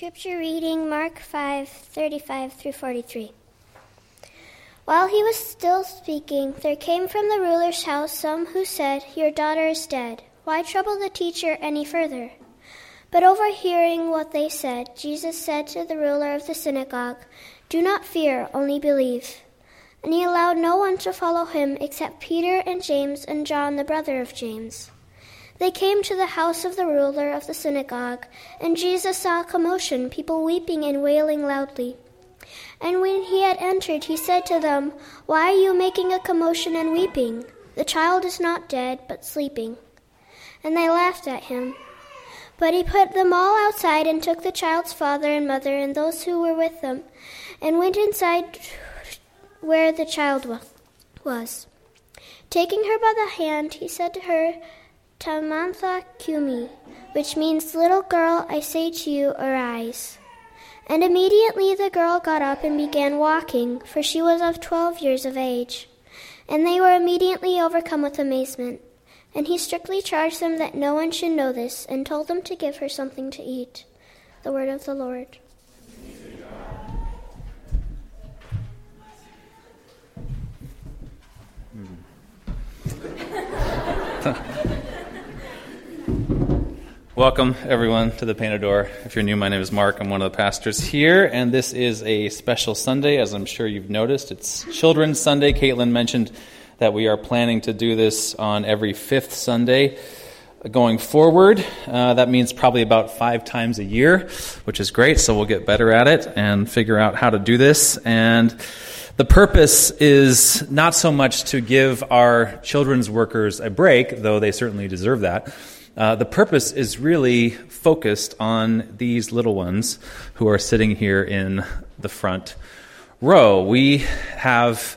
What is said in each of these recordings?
Scripture reading Mark 5 35 through 43. While he was still speaking, there came from the ruler's house some who said, Your daughter is dead. Why trouble the teacher any further? But overhearing what they said, Jesus said to the ruler of the synagogue, Do not fear, only believe. And he allowed no one to follow him except Peter and James and John, the brother of James. They came to the house of the ruler of the synagogue, and Jesus saw a commotion, people weeping and wailing loudly. And when he had entered, he said to them, Why are you making a commotion and weeping? The child is not dead, but sleeping. And they laughed at him. But he put them all outside and took the child's father and mother and those who were with them, and went inside where the child was. Taking her by the hand, he said to her, Talitha cumi, which means, Little girl, I say to you, arise. And immediately the girl got up and began walking, for she was of twelve years of age. And they were immediately overcome with amazement. And he strictly charged them that no one should know this, and told them to give her something to eat. The word of the Lord. Welcome, everyone, to the Painted Door. If you're new, my name is Mark. I'm one of the pastors here, and this is a special Sunday, as I'm sure you've noticed. It's Children's Sunday. Caitlin mentioned that we are planning to do this on every fifth Sunday going forward. Uh, that means probably about five times a year, which is great, so we'll get better at it and figure out how to do this. And the purpose is not so much to give our children's workers a break, though they certainly deserve that uh, the purpose is really focused on these little ones who are sitting here in the front row. We have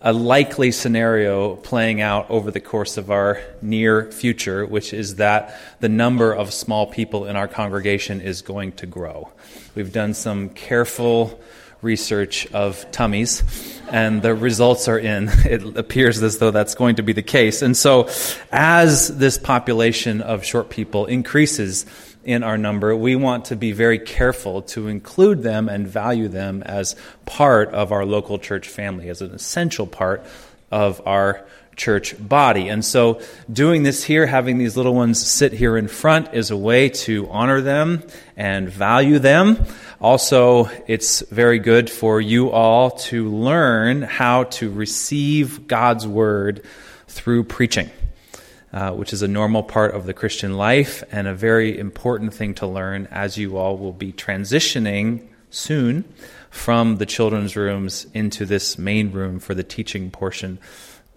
a likely scenario playing out over the course of our near future, which is that the number of small people in our congregation is going to grow. We've done some careful research of tummies, and the results are in. It appears as though that's going to be the case. And so, as this population of short people increases in our number, we want to be very careful to include them and value them as part of our local church family, as an essential part of our church body. And so, doing this here, having these little ones sit here in front, is a way to honor them and value them. Also, it's very good for you all to learn how to receive God's word through preaching. Uh, which is a normal part of the Christian life and a very important thing to learn as you all will be transitioning soon from the children's rooms into this main room for the teaching portion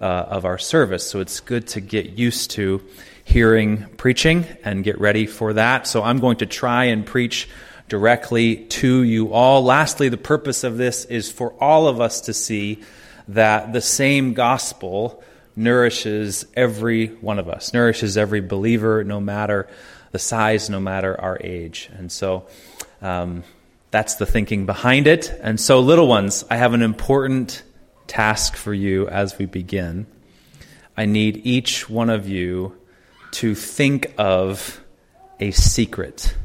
uh, of our service. So it's good to get used to hearing preaching and get ready for that. So I'm going to try and preach directly to you all. Lastly, the purpose of this is for all of us to see that the same gospel nourishes every one of us, nourishes every believer, no matter the size, no matter our age. And so um, that's the thinking behind it. And so, little ones, I have an important task for you as we begin. I need each one of you to think of a secret.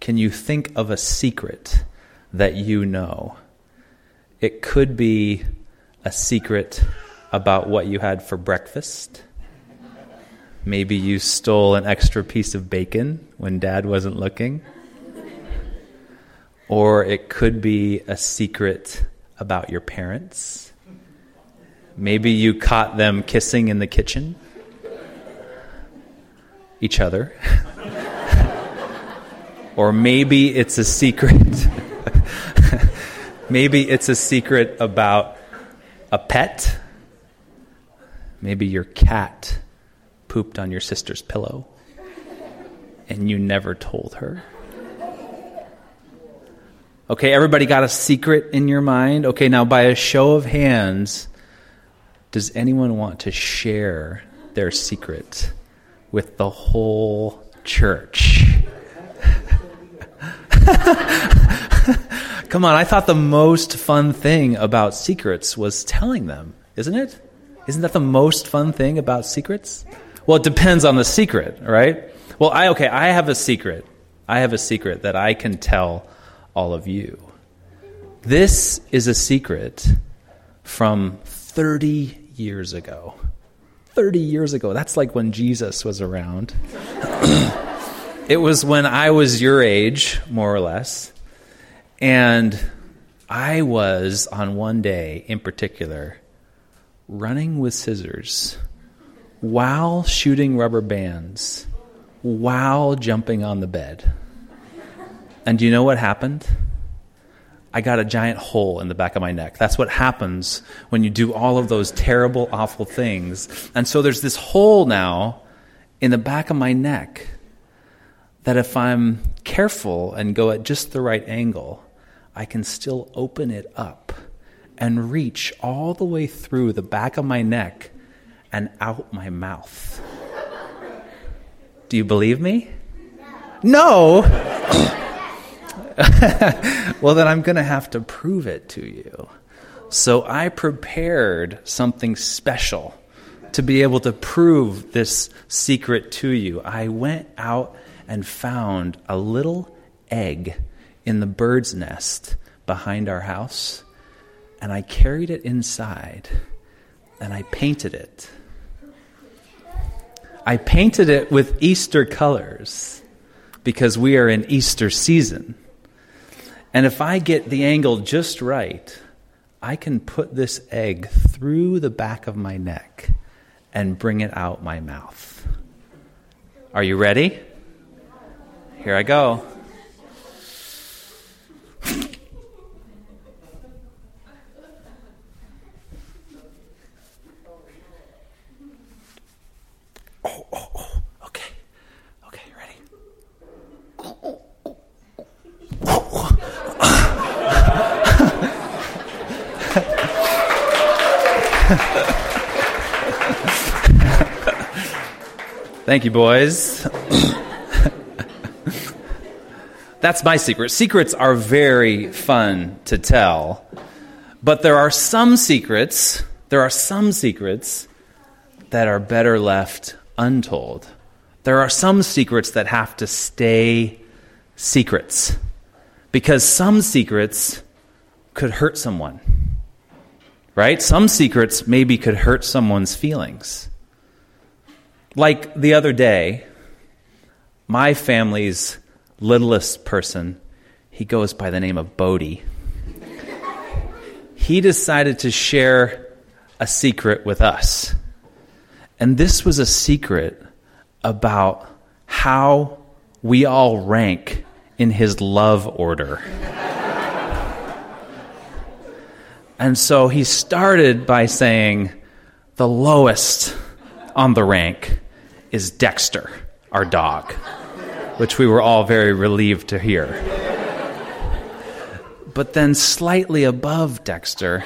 Can you think of a secret that you know? It could be a secret about what you had for breakfast. Maybe you stole an extra piece of bacon when dad wasn't looking. Or it could be a secret about your parents. Maybe you caught them kissing in the kitchen, each other. or maybe it's a secret. maybe it's a secret about a pet. Maybe your cat pooped on your sister's pillow and you never told her. Okay, everybody got a secret in your mind? Okay, now by a show of hands, does anyone want to share their secret with the whole church? Come on, I thought the most fun thing about secrets was telling them, isn't it? Isn't that the most fun thing about secrets? Well, it depends on the secret, right? Well, I okay, I have a secret I have a secret that I can tell all of you. This is a secret from 30 years ago. 30 years ago. That's like when Jesus was around. it was when I was your age, more or less. And I was, on one day in particular, running with scissors while shooting rubber bands, while jumping on the bed. And do you know what happened? I got a giant hole in the back of my neck. That's what happens when you do all of those terrible, awful things. And so there's this hole now in the back of my neck that if I'm careful and go at just the right angle, I can still open it up and reach all the way through the back of my neck and out my mouth. Do you believe me? No. well, then I'm going to have to prove it to you. So I prepared something special to be able to prove this secret to you. I went out and found a little egg in the bird's nest behind our house, and I carried it inside and I painted it. I painted it with Easter colors because we are in Easter season. And if I get the angle just right, I can put this egg through the back of my neck and bring it out my mouth. Are you ready? Here I go. Thank you, boys. That's my secret. Secrets are very fun to tell, but there are some secrets, there are some secrets that are better left untold. There are some secrets that have to stay secrets because some secrets could hurt someone. Right? Some secrets maybe could hurt someone's feelings. Like the other day, my family's littlest person, he goes by the name of Bodie. he decided to share a secret with us. And this was a secret about how we all rank in his love order. and so he started by saying, the lowest on the rank is Dexter, our dog, which we were all very relieved to hear. But then slightly above Dexter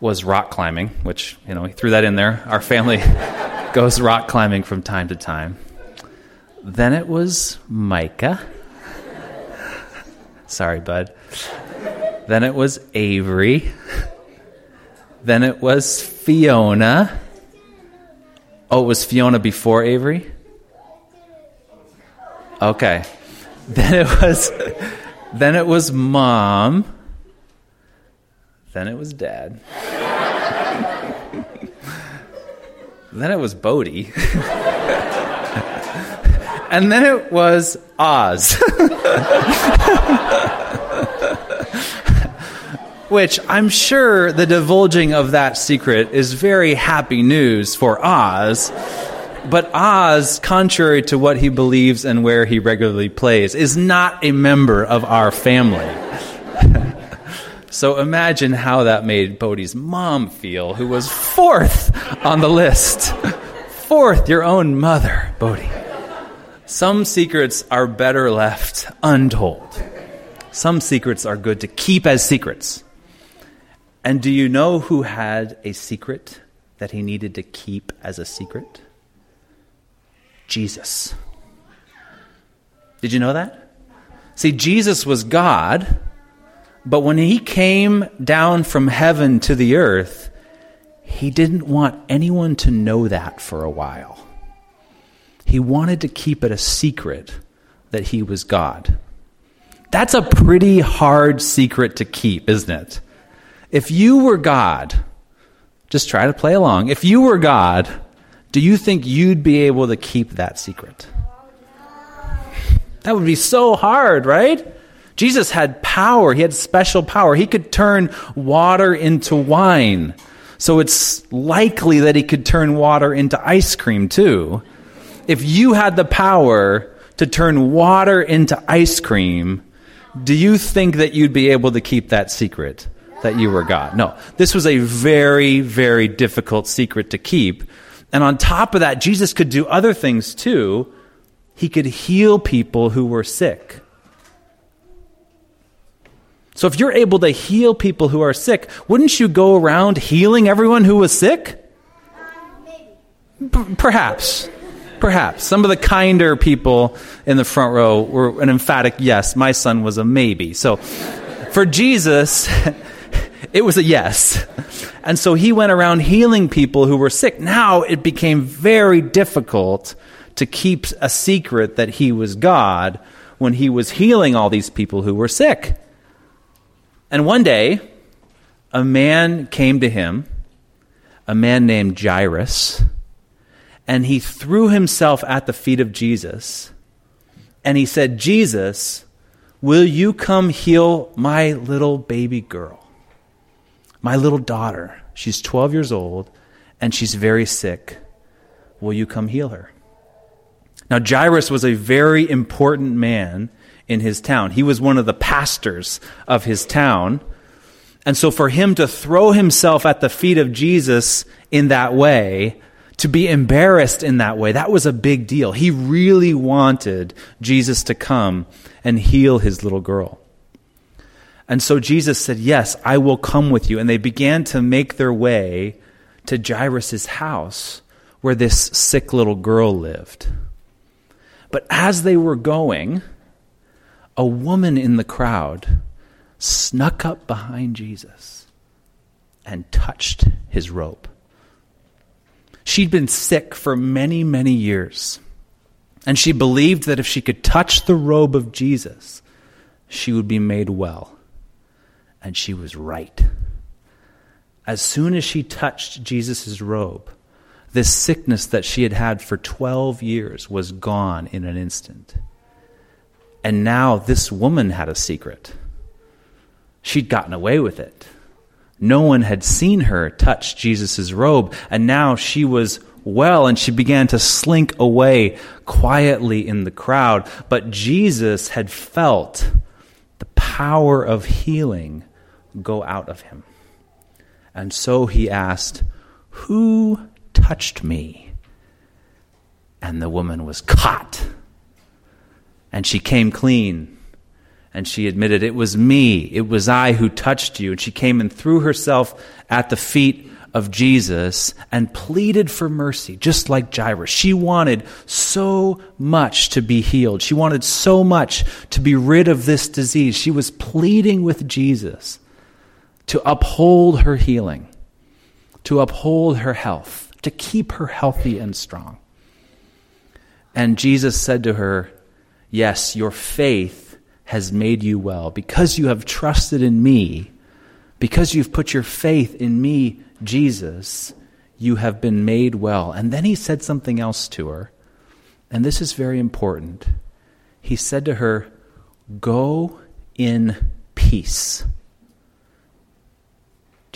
was rock climbing, which, you know, he threw that in there. Our family goes rock climbing from time to time. Then it was Micah. Sorry, bud. Then it was Avery. Then it was Fiona. Oh, it was Fiona before Avery? Okay. Then it was then it was mom. Then it was dad. then it was Bodie. and then it was Oz. Which I'm sure the divulging of that secret is very happy news for Oz. But Oz, contrary to what he believes and where he regularly plays, is not a member of our family. so imagine how that made Bodie's mom feel, who was fourth on the list. Fourth, your own mother, Bodie. Some secrets are better left untold. Some secrets are good to keep as secrets. And do you know who had a secret that he needed to keep as a secret? Jesus. Did you know that? See, Jesus was God, but when he came down from heaven to the earth, he didn't want anyone to know that for a while. He wanted to keep it a secret that he was God. That's a pretty hard secret to keep, isn't it? If you were God, just try to play along. If you were God, do you think you'd be able to keep that secret? That would be so hard, right? Jesus had power. He had special power. He could turn water into wine. So it's likely that he could turn water into ice cream too. If you had the power to turn water into ice cream, do you think that you'd be able to keep that secret that you were God? No. This was a very, very difficult secret to keep. And on top of that, Jesus could do other things too. He could heal people who were sick. So if you're able to heal people who are sick, wouldn't you go around healing everyone who was sick? P- perhaps. Perhaps. Some of the kinder people in the front row were an emphatic yes. My son was a maybe. So for Jesus, it was a yes. And so he went around healing people who were sick. Now it became very difficult to keep a secret that he was God when he was healing all these people who were sick. And one day, a man came to him, a man named Jairus, and he threw himself at the feet of Jesus. And he said, Jesus, will you come heal my little baby girl? My little daughter. She's 12 years old and she's very sick. Will you come heal her? Now, Jairus was a very important man in his town. He was one of the pastors of his town. And so for him to throw himself at the feet of Jesus in that way, to be embarrassed in that way, that was a big deal. He really wanted Jesus to come and heal his little girl. And so Jesus said, Yes, I will come with you. And they began to make their way to Jairus' house where this sick little girl lived. But as they were going, a woman in the crowd snuck up behind Jesus and touched his robe. She'd been sick for many, many years, and she believed that if she could touch the robe of Jesus, she would be made well. And she was right. As soon as she touched Jesus' robe, this sickness that she had had for 12 years was gone in an instant. And now this woman had a secret. She'd gotten away with it. No one had seen her touch Jesus' robe, and now she was well, and she began to slink away quietly in the crowd. But Jesus had felt the power of healing go out of him. And so he asked, Who touched me? And the woman was caught and she came clean. And she admitted, It was me. It was I who touched you. And she came and threw herself at the feet of Jesus and pleaded for mercy, just like Jairus. She wanted so much to be healed. She wanted so much to be rid of this disease. She was pleading with Jesus to uphold her healing, to uphold her health, to keep her healthy and strong. And Jesus said to her, Yes, your faith has made you well. Because you have trusted in me, because you've put your faith in me, Jesus, you have been made well. And then he said something else to her, and this is very important. He said to her, Go in peace.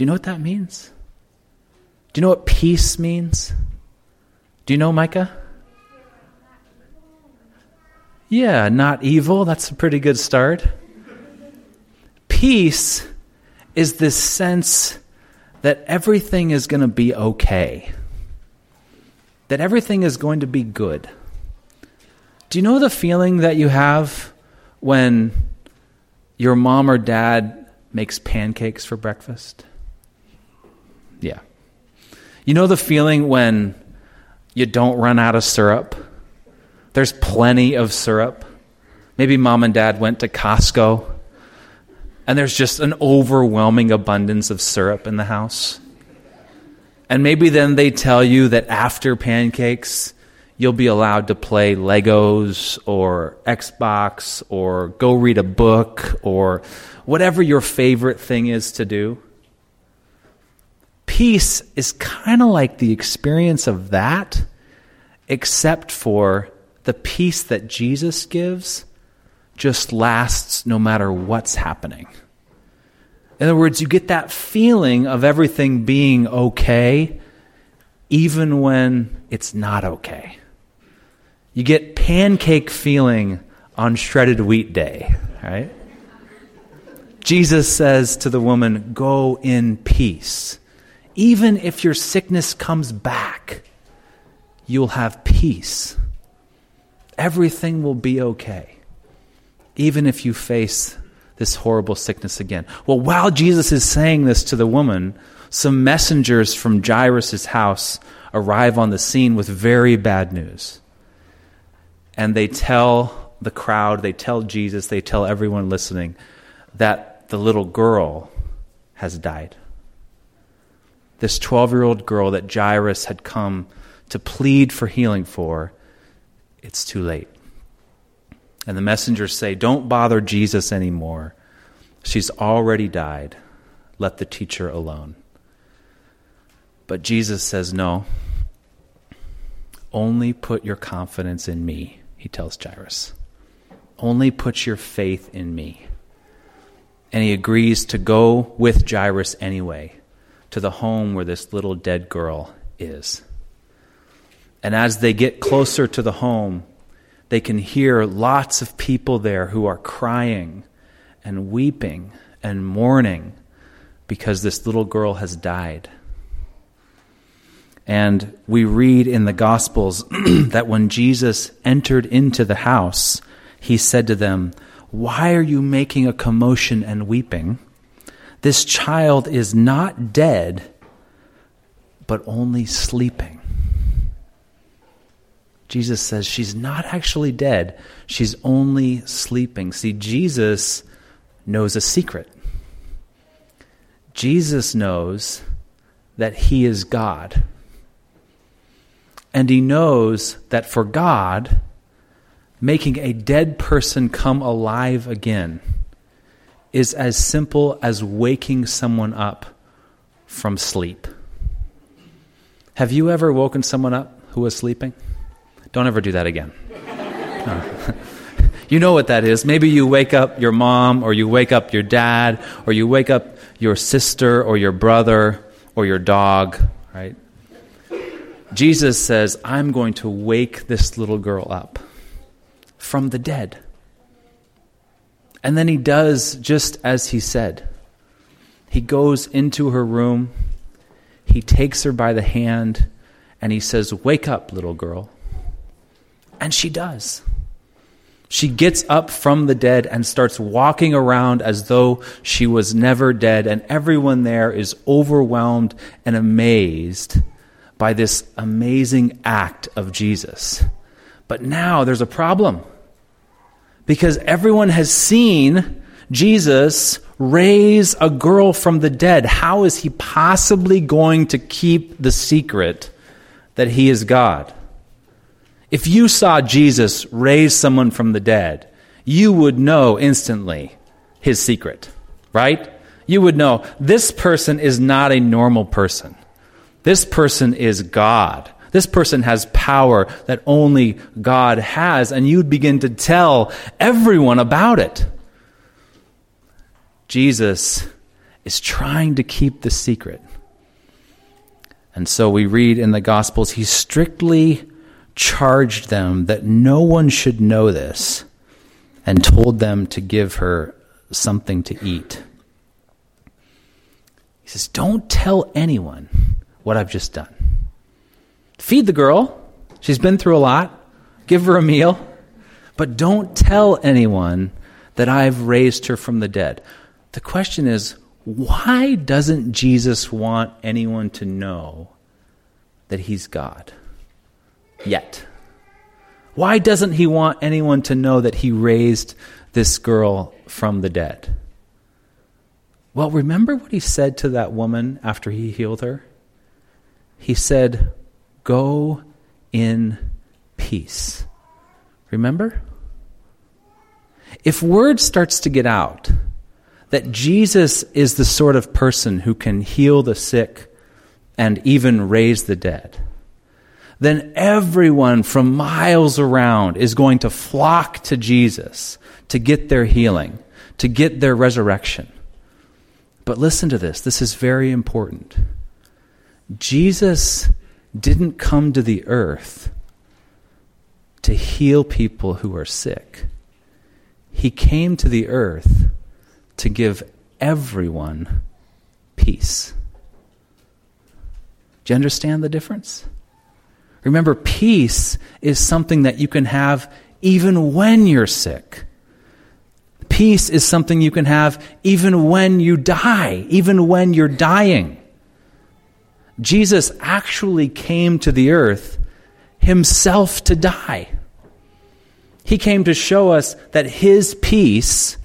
Do you know what that means? Do you know what peace means? Do you know, Micah? Yeah, not evil. That's a pretty good start. Peace is this sense that everything is going to be okay, that everything is going to be good. Do you know the feeling that you have when your mom or dad makes pancakes for breakfast? Yeah. You know the feeling when you don't run out of syrup? There's plenty of syrup. Maybe mom and dad went to Costco and there's just an overwhelming abundance of syrup in the house. And maybe then they tell you that after pancakes, you'll be allowed to play Legos or Xbox or go read a book or whatever your favorite thing is to do. Peace is kind of like the experience of that, except for the peace that Jesus gives just lasts no matter what's happening. In other words, you get that feeling of everything being okay, even when it's not okay. You get pancake feeling on shredded wheat day, right? Jesus says to the woman, Go in peace. Even if your sickness comes back, you'll have peace. Everything will be okay, even if you face this horrible sickness again. Well, while Jesus is saying this to the woman, some messengers from Jairus' house arrive on the scene with very bad news. And they tell the crowd, they tell Jesus, they tell everyone listening that the little girl has died this 12 year old girl that Jairus had come to plead for healing for, it's too late. And the messengers say, Don't bother Jesus anymore. She's already died. Let the teacher alone. But Jesus says, No. Only put your confidence in me, he tells Jairus. Only put your faith in me. And he agrees to go with Jairus anyway to the home where this little dead girl is. And as they get closer to the home, they can hear lots of people there who are crying and weeping and mourning because this little girl has died. And we read in the Gospels that when Jesus entered into the house, he said to them, Why are you making a commotion and weeping? This child is not dead, but only sleeping. Jesus says she's not actually dead, she's only sleeping. See, Jesus knows a secret. Jesus knows that he is God. And he knows that for God, making a dead person come alive again is as simple as waking someone up from sleep. Have you ever woken someone up who was sleeping? Don't ever do that again. you know what that is. Maybe you wake up your mom, or you wake up your dad, or you wake up your sister, or your brother, or your dog, right? Jesus says, I'm going to wake this little girl up from the dead. And then he does just as he said. He goes into her room, he takes her by the hand, and he says, Wake up, little girl. And she does. She gets up from the dead and starts walking around as though she was never dead, and everyone there is overwhelmed and amazed by this amazing act of Jesus. But now there's a problem because everyone has seen Jesus raise a girl from the dead. How is he possibly going to keep the secret that he is God? If you saw Jesus raise someone from the dead, you would know instantly his secret, right? You would know this person is not a normal person. This person is God. This person has power that only God has, and you'd begin to tell everyone about it. Jesus is trying to keep the secret. And so we read in the Gospels, he strictly charged them that no one should know this and told them to give her something to eat. He says, Don't tell anyone what I've just done. Feed the girl. She's been through a lot. Give her a meal. But don't tell anyone that I've raised her from the dead. The question is why doesn't Jesus want anyone to know that he's God? Yet. Why doesn't he want anyone to know that he raised this girl from the dead? Well, remember what he said to that woman after he healed her? He said, Go in peace. Remember? If word starts to get out that Jesus is the sort of person who can heal the sick and even raise the dead, then everyone from miles around is going to flock to Jesus to get their healing, to get their resurrection. But listen to this this is very important. Jesus didn't come to the earth to heal people who are sick. He came to the earth to give everyone peace. Do you understand the difference? Remember, peace is something that you can have even when you're sick. Peace is something you can have even when you die, even when you're dying. Jesus actually came to the earth himself to die. He came to show us that his peace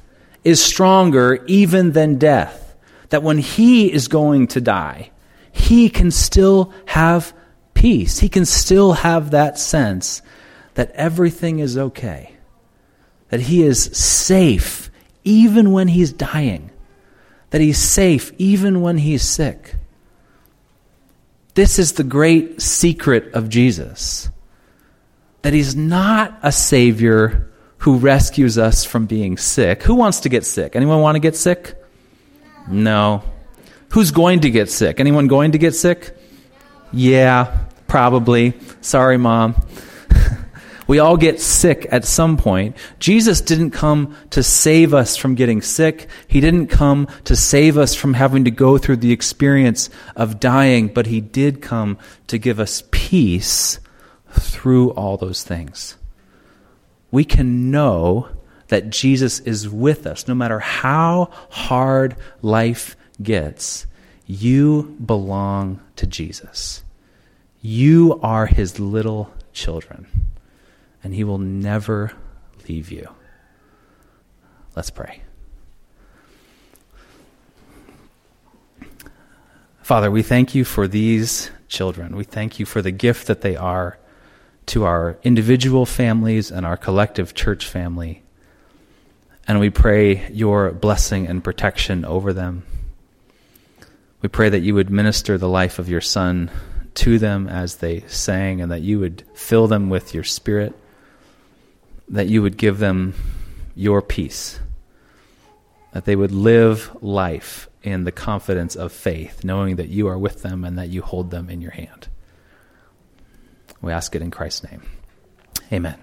is stronger even than death. That when he is going to die, he can still have peace. He can still have that sense that everything is okay, that he is safe even when he's dying, that he's safe even when he's sick. This is the great secret of Jesus that he's not a savior who rescues us from being sick. Who wants to get sick? Anyone want to get sick? No. Who's going to get sick? Anyone going to get sick? Yeah, probably. Sorry, mom. We all get sick at some point. Jesus didn't come to save us from getting sick. He didn't come to save us from having to go through the experience of dying, but He did come to give us peace through all those things. We can know that Jesus is with us no matter how hard life gets. You belong to Jesus. You are his little children, and he will never leave you. Let's pray. Father, we thank you for these children. We thank you for the gift that they are to our individual families and our collective church family. And we pray your blessing and protection over them. We pray that you would minister the life of your Son to them as they sang, and that you would fill them with your Spirit, that you would give them your peace, that they would live life in the confidence of faith, knowing that you are with them and that you hold them in your hand. We ask it in Christ's name. Amen.